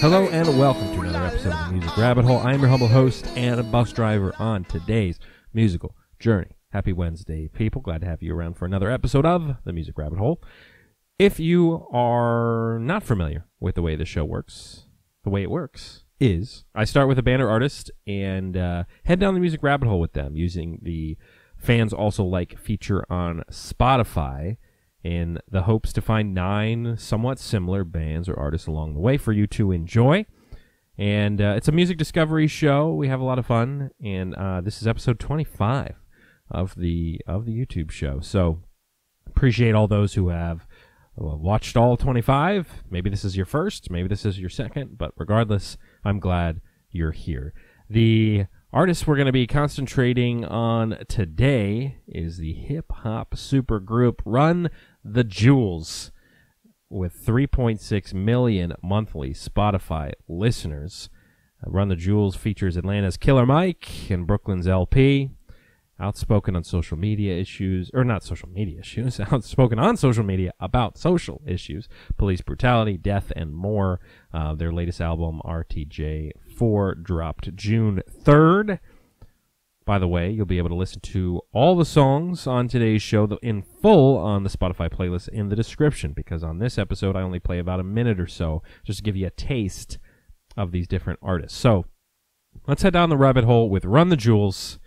Hello and welcome to another episode of the Music Rabbit Hole. I am your humble host and a bus driver on today's musical journey. Happy Wednesday, people. Glad to have you around for another episode of the Music Rabbit Hole. If you are not familiar with the way the show works, the way it works is I start with a banner artist and uh, head down the music rabbit hole with them using the fans also like feature on Spotify in the hopes to find nine somewhat similar bands or artists along the way for you to enjoy. And uh, it's a music discovery show. We have a lot of fun, and uh, this is episode 25 of the of the YouTube show. So appreciate all those who have uh, watched all 25. Maybe this is your first, maybe this is your second, but regardless, I'm glad you're here. The artist we're going to be concentrating on today is the hip hop supergroup Run the Jewels with 3.6 million monthly Spotify listeners. Uh, Run the Jewels features Atlanta's Killer Mike and Brooklyn's El-P. Outspoken on social media issues, or not social media issues, outspoken on social media about social issues, police brutality, death, and more. Uh, their latest album, RTJ4, dropped June 3rd. By the way, you'll be able to listen to all the songs on today's show in full on the Spotify playlist in the description because on this episode I only play about a minute or so just to give you a taste of these different artists. So let's head down the rabbit hole with Run the Jewels.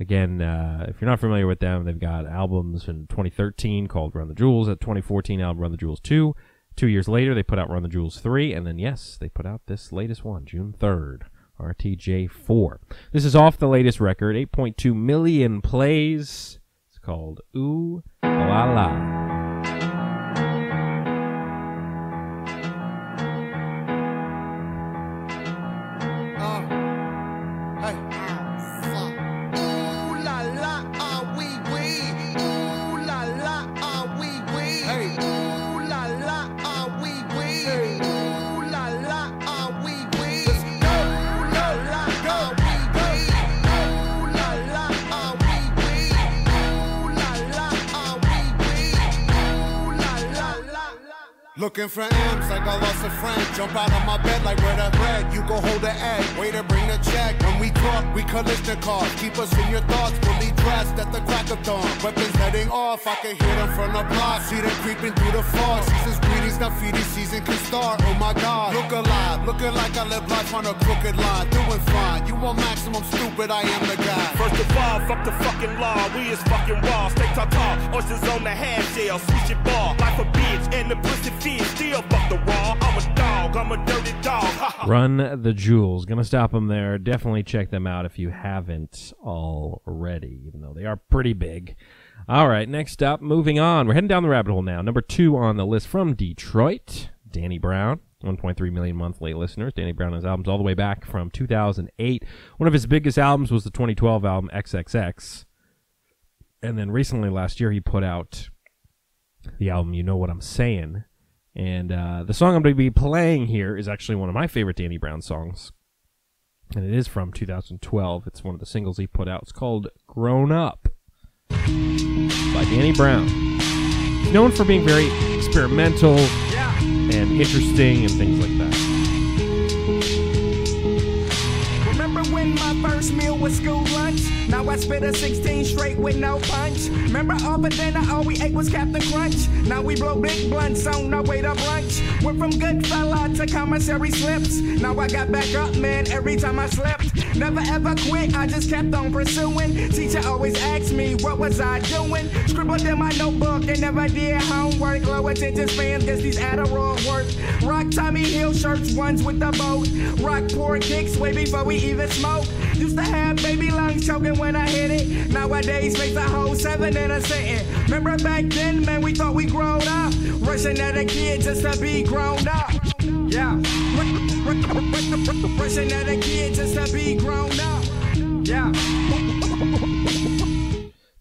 Again, uh, if you're not familiar with them, they've got albums in 2013 called Run the Jewels, a 2014 album Run the Jewels 2. Two years later, they put out Run the Jewels 3, and then, yes, they put out this latest one, June 3rd. RTJ4. This is off the latest record, 8.2 million plays. It's called Ooh La La. Looking for M's like I lost a friend. Jump out of my bed like where the bread. You go hold the egg. Waiter, bring the check. When we talk, we collision cars. Keep us in your thoughts. Fully dressed at the crack of dawn. Weapons heading off. I can hear them from the block. See them creeping through the fog. Season's greetings. Now feeding season can start. Oh my God. Look alive. Looking like I live life on a crooked line. Doing fine. You want maximum stupid. I am the guy. First of all, fuck the fucking law. We is fucking raw. Stay tall, tall. Oysters on the half shell. Switch it ball. Life a bitch and the pussy feet still fuck the. I'm a dog, I'm a dirty dog. Run the Jewels. Gonna stop them there. Definitely check them out if you haven't already, even though they are pretty big. All right, next up, moving on. We're heading down the rabbit hole now. Number two on the list from Detroit, Danny Brown. 1.3 million monthly listeners. Danny Brown has albums all the way back from 2008. One of his biggest albums was the 2012 album XXX. And then recently, last year, he put out the album You Know What I'm Saying. And uh, the song I'm going to be playing here is actually one of my favorite Danny Brown songs. And it is from 2012. It's one of the singles he put out. It's called Grown Up by Danny Brown. He's known for being very experimental and interesting and things like that. When my first meal was school lunch? Now I spit a 16 straight with no punch. Remember all but dinner, all we ate was Captain Crunch. Now we blow big blunts on our way to brunch. Went from good fella to commissary slips. Now I got back up, man, every time I slipped. Never ever quit, I just kept on pursuing. Teacher always asked me, what was I doing? Scribbled in my notebook and never did homework. Low attention spans, guess these Adderall work. Rock Tommy Hill shirts, ones with the boat. Rock poor kicks way before we even smoke. Used to have baby lungs choking when I hit it. Nowadays, makes a whole seven in a sitting. Remember back then, man, we thought we grown up. Rushing at a kid just to be grown up. Yeah. At a kid just to be grown up. Yeah.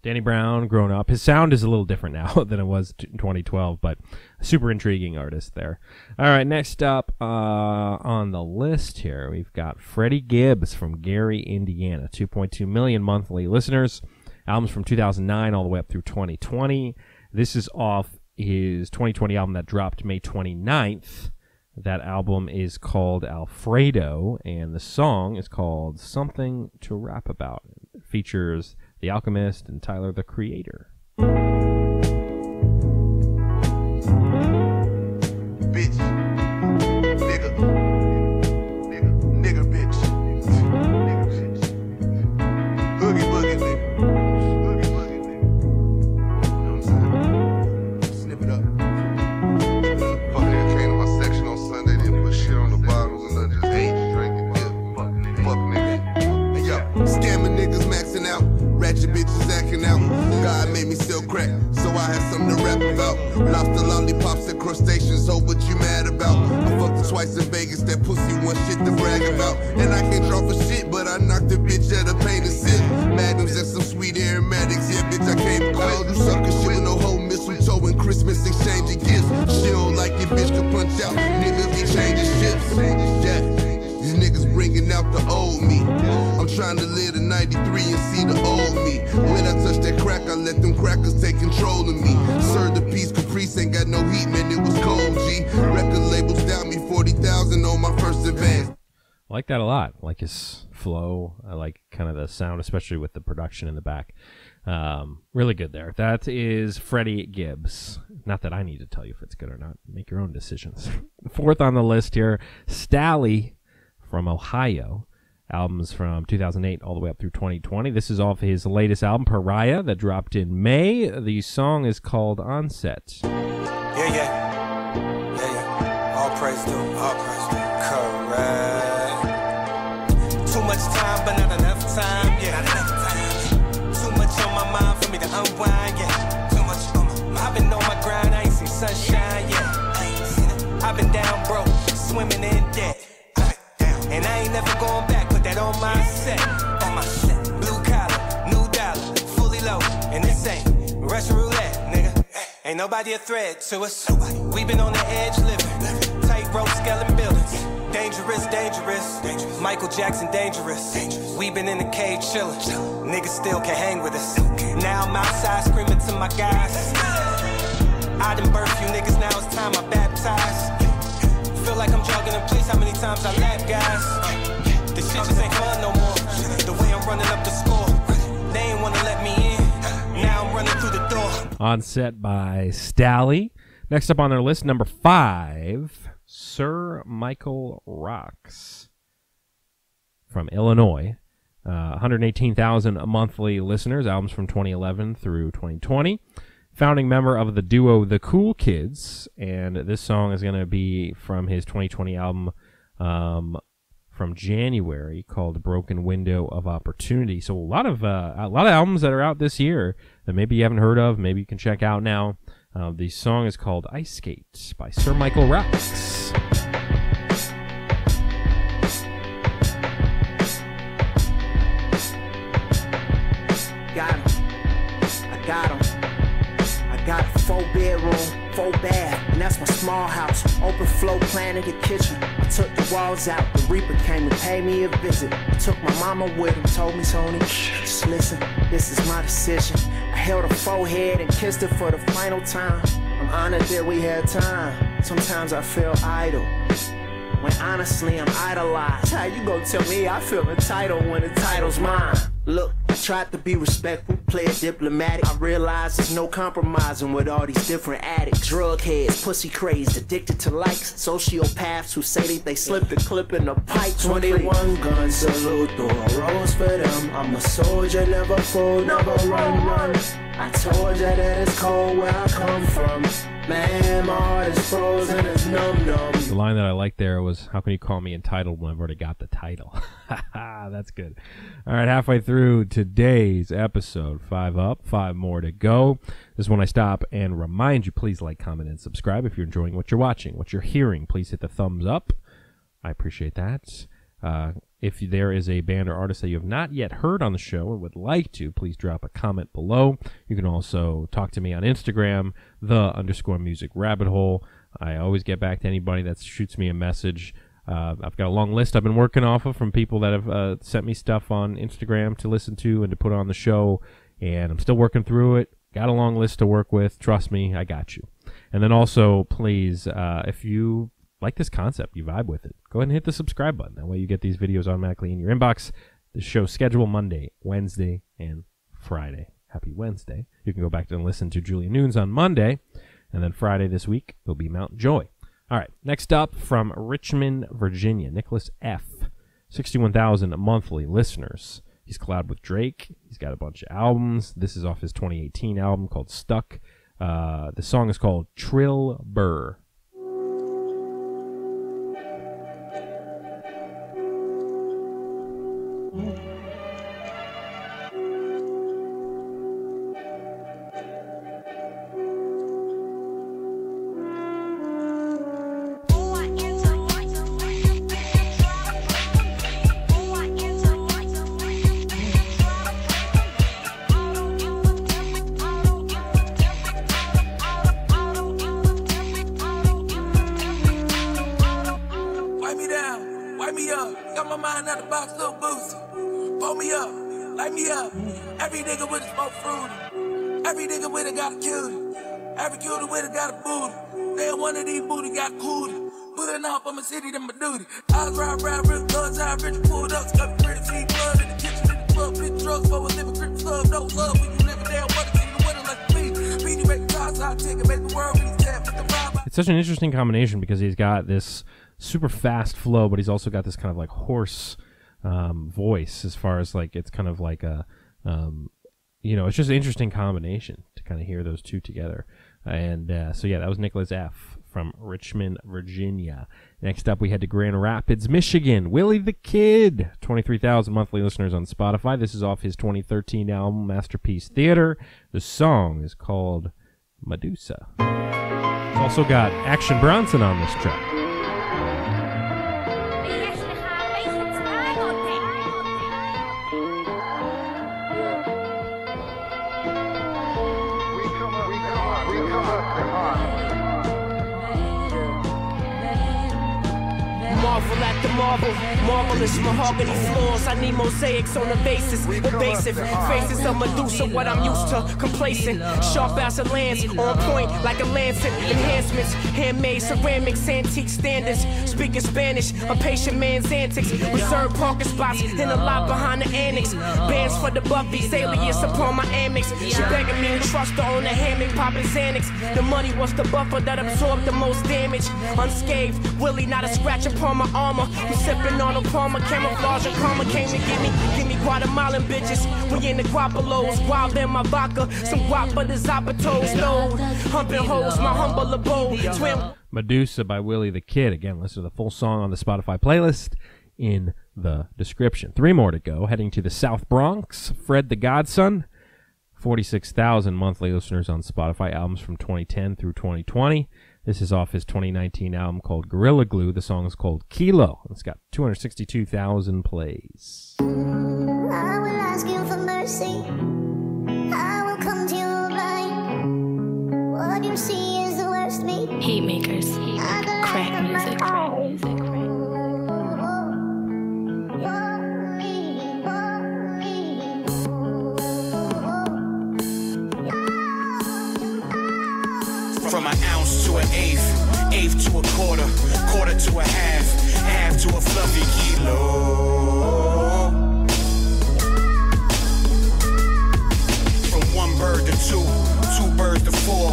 Danny Brown, grown up. His sound is a little different now than it was in 2012, but super intriguing artist there. All right, next up uh, on the list here, we've got Freddie Gibbs from Gary, Indiana. 2.2 million monthly listeners. Albums from 2009 all the way up through 2020. This is off his 2020 album that dropped May 29th That album is called Alfredo, and the song is called Something to Rap About. It features The Alchemist and Tyler the Creator. The old me. I'm trying to live the 93 and see the old me. When I touch that crack, I let them crackers take control of me. The peace, Caprice ain't got no heat, man, it was cold, G. Record labels down me 40,000 on my first advance. I like that a lot. I like his flow. I like kind of the sound, especially with the production in the back. Um, really good there. That is Freddie Gibbs. Not that I need to tell you if it's good or not. Make your own decisions. Fourth on the list here, Stalley from Ohio. Albums from 2008 all the way up through 2020. This is off his latest album, Pariah, that dropped in May. The song is called Onset. Yeah, yeah. Yeah, yeah. All praise to him. All praise to him. Correct. Too much time, but not enough time. Yeah, not enough time. Too much on my mind for me to unwind. Yeah, too much on my. I've been on my grind. I ain't seen sunshine. Yeah, I ain't seen it. I've been down broke, swimming in debt. And I ain't never going back. Put that on my set. On my set. Blue collar, new dollar, fully loaded. And this ain't Russian roulette, nigga. Ain't nobody a threat to us. We been on the edge living. Tight Tightrope skeleton buildings. Dangerous, dangerous. Michael Jackson, dangerous. We been in the cage chillin'. Niggas still can hang with us. Now I'm outside screaming to my guys. I done birthed you niggas, now it's time I baptize. Like I'm jogging in place, how many times I guys? This shit just ain't fun no more. The way I'm running up the score. They ain't wanna let me in. Now I'm running through the door. on set by Stalley. Next up on our list, number five, Sir Michael Rocks from Illinois. Uh, 118,000 monthly listeners, albums from 2011 through 2020. Founding member of the duo The Cool Kids, and this song is going to be from his 2020 album um, from January called "Broken Window of Opportunity." So a lot of uh, a lot of albums that are out this year that maybe you haven't heard of, maybe you can check out now. Uh, the song is called "Ice Skate" by Sir Michael Rocks. Small house. Open floor plan in the kitchen. I took the walls out. The Reaper came to pay me a visit. I took my mama with him, told me, Tony, just listen, this is my decision. I held her forehead and kissed her for the final time. I'm honored that we had time. Sometimes I feel idle. When honestly I'm idolized. How you gonna tell me I feel entitled when the title's mine? Look, tried to be respectful, play it diplomatic. I realize there's no compromising with all these different addicts. Drug heads, pussy crazed, addicted to likes. Sociopaths who say that they slipped the clip in the pipe. 21 gun salute, throw a rose for them. I'm a soldier, never fold, never run, run. I told ya that it's cold where I come from. The line that I liked there was, "How can you call me entitled when I've already got the title?" That's good. All right, halfway through today's episode, five up, five more to go. This is when I stop and remind you, please like, comment, and subscribe if you're enjoying what you're watching, what you're hearing. Please hit the thumbs up. I appreciate that. Uh, if there is a band or artist that you have not yet heard on the show and would like to, please drop a comment below. You can also talk to me on Instagram, the underscore music rabbit hole. I always get back to anybody that shoots me a message. Uh, I've got a long list I've been working off of from people that have uh, sent me stuff on Instagram to listen to and to put on the show, and I'm still working through it. Got a long list to work with. Trust me, I got you. And then also, please, uh, if you like this concept, you vibe with it, go ahead and hit the subscribe button. That way you get these videos automatically in your inbox. The show schedule Monday, Wednesday, and Friday. Happy Wednesday. You can go back and listen to Julia Nunes on Monday. And then Friday this week will be Mount Joy. All right. Next up from Richmond, Virginia, Nickelus F. 61,000 monthly listeners. He's collabed with Drake. He's got a bunch of albums. This is off his 2018 album called Stuck. Uh, the song is called Trill Burr. 嗯。Every nigga with a smoke fruity. Every nigga with a got a cutie. Every cutie with a got a booty. They one of these booty got cootie. Pulling off, I'm a city, then my duty. I ride, ride, rip guns, I rich pulled up, scuffy pretty, see blood in the kitchen, in the club, big drugs, for a living, grip club, no love. When you living there, what thing, the winner like me. Beanie make cars, I take it, make the world, be tap, with the vibe. It's such an interesting combination because he's got this super fast flow, but he's also got this kind of like hoarse um, voice as far as like it's kind of like a, um, you know, it's just an interesting combination to kind of hear those two together. And uh, so, yeah, that was Nickelus F. from Richmond, Virginia. Next up, we head to Grand Rapids, Michigan. Willie the Kid, 23,000 monthly listeners on Spotify. This is off his 2013 album, Masterpiece Theater. The song is called Medusa. It's also got Action Bronson on this track. Marvel at the marble, marvelous mahogany floors. I need mosaics on the basis, evasive faces of Medusa. What I'm used to, complacent, sharp as a lance, on point like a lancet. Enhancements, handmade ceramics, antique standards. Speaking Spanish, a patient man's antics. Reserved parking spots in the lot behind the annex. Bands for the Buffy's, alias upon my Amex. She begging me to trust her on the hammock, popping Xanax. The money was the buffer that absorbed the most damage. Unscathed, Willie, not a scratch upon my armor. I'm sipping on a Palmer, camouflage and karma came to get me. Give me Guatemalan bitches. We in the Guapalos, wild in my vodka. Some guap for the Zapatos, no. Humping hoes, my humble abode. Swim. Medusa by Willie the Kid. Again, listen to the full song on the Spotify playlist in the description. Three more to go. Heading to the South Bronx, Fred the Godson. 46,000 monthly listeners on Spotify, albums from 2010 through 2020. This is off his 2019 album called Gorilla Glue. The song is called Kilo. It's got 262,000 plays.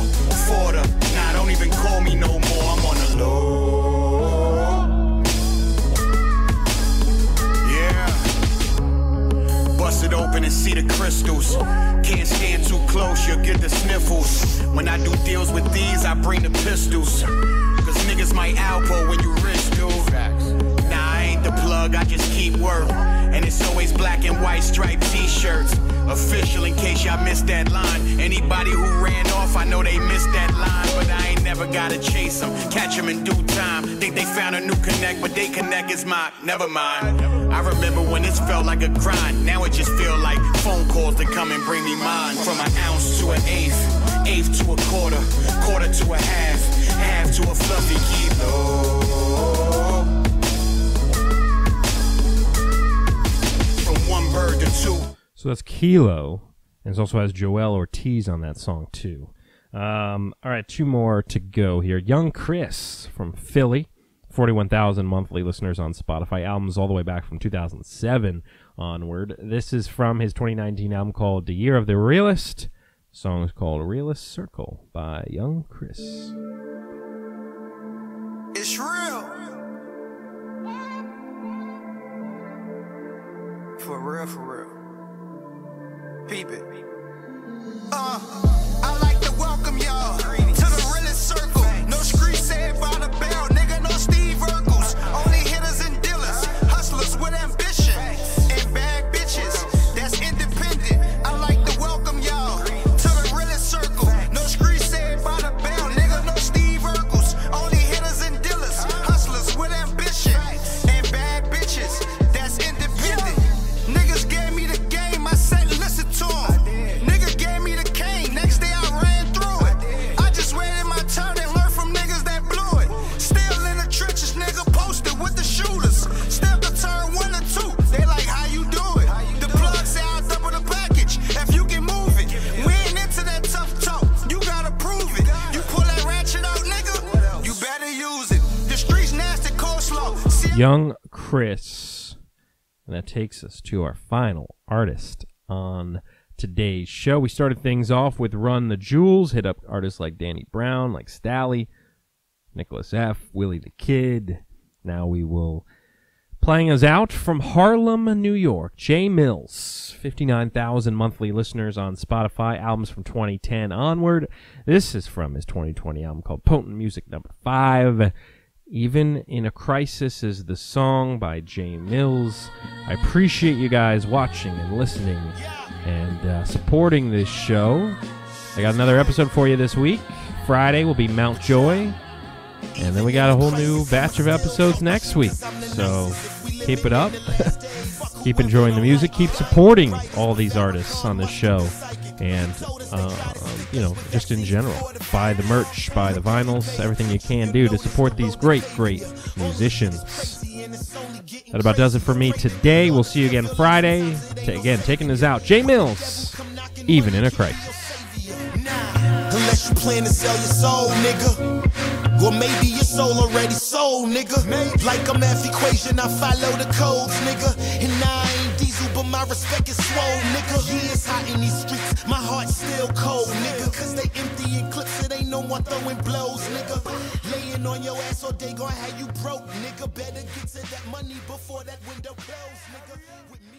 To four, four nah, don't even call me no more, I'm on the low. Yeah. Bust it open and see the crystals. Can't stand too close, you'll get the sniffles. When I do deals with these, I bring the pistols. Cause niggas might alpo when you rich, dude. Nah, I ain't the plug, I just keep work. And it's always black and white striped t-shirts. Official in case y'all missed that line. Anybody who ran off, I know they missed that line. But I ain't never gotta chase them. Catch them in due time. Think they found a new connect, but they connect is my never mind. I remember when this felt like a grind. Now it just feel like phone calls to come and bring me mine. From an ounce to an eighth, eighth to a quarter, quarter to a half, half to a fluffy kilo. From one bird to two. So that's Kilo. And it also has Joel Ortiz on that song, too. Um, all right, two more to go here. Young Chris from Philly, 41,000 monthly listeners on Spotify. Albums all the way back from 2007 onward. This is from his 2019 album called The Year of the Realist. Song is called Realist Circle by Young Chris. It's real. For real, for real. Peep it. Uh, I like to welcome y'all Young Chris. And that takes us to our final artist on today's show. We started things off with Run the Jewels, hit up artists like Danny Brown, like Stalley, Nickelus F., Willie the Kid. Now we will playing us out from Harlem, New York. Jae Millz, 59,000 monthly listeners on Spotify, albums from 2010 onward. This is from his 2020 album called Potent Music Number 5. Even in a Crisis is the song by Jae Millz. I appreciate you guys watching and listening and uh, supporting this show. I got another episode for you this week. Friday will be Mount Joy. And then we got a whole new batch of episodes next week. So keep it up. keep enjoying the music. Keep supporting all these artists on this show. And, uh, you know, just in general. Buy the merch, buy the vinyls, everything you can do to support these great, great musicians. That about does it for me today. We'll see you again Friday. Ta- again, taking us out. Jae Millz, even in a crisis. Unless you plan to sell your soul, nigga. Or maybe your soul already sold, nigga. Like a math equation, I follow the codes, nigga. And I my respect is swole, nigga. Yeah, it's hot in these streets, my heart's still cold, nigga. Cause they empty in clips, it ain't no one throwing blows, nigga. Laying on your ass all day, gon' have you broke, nigga. Better get to that money before that window close, nigga.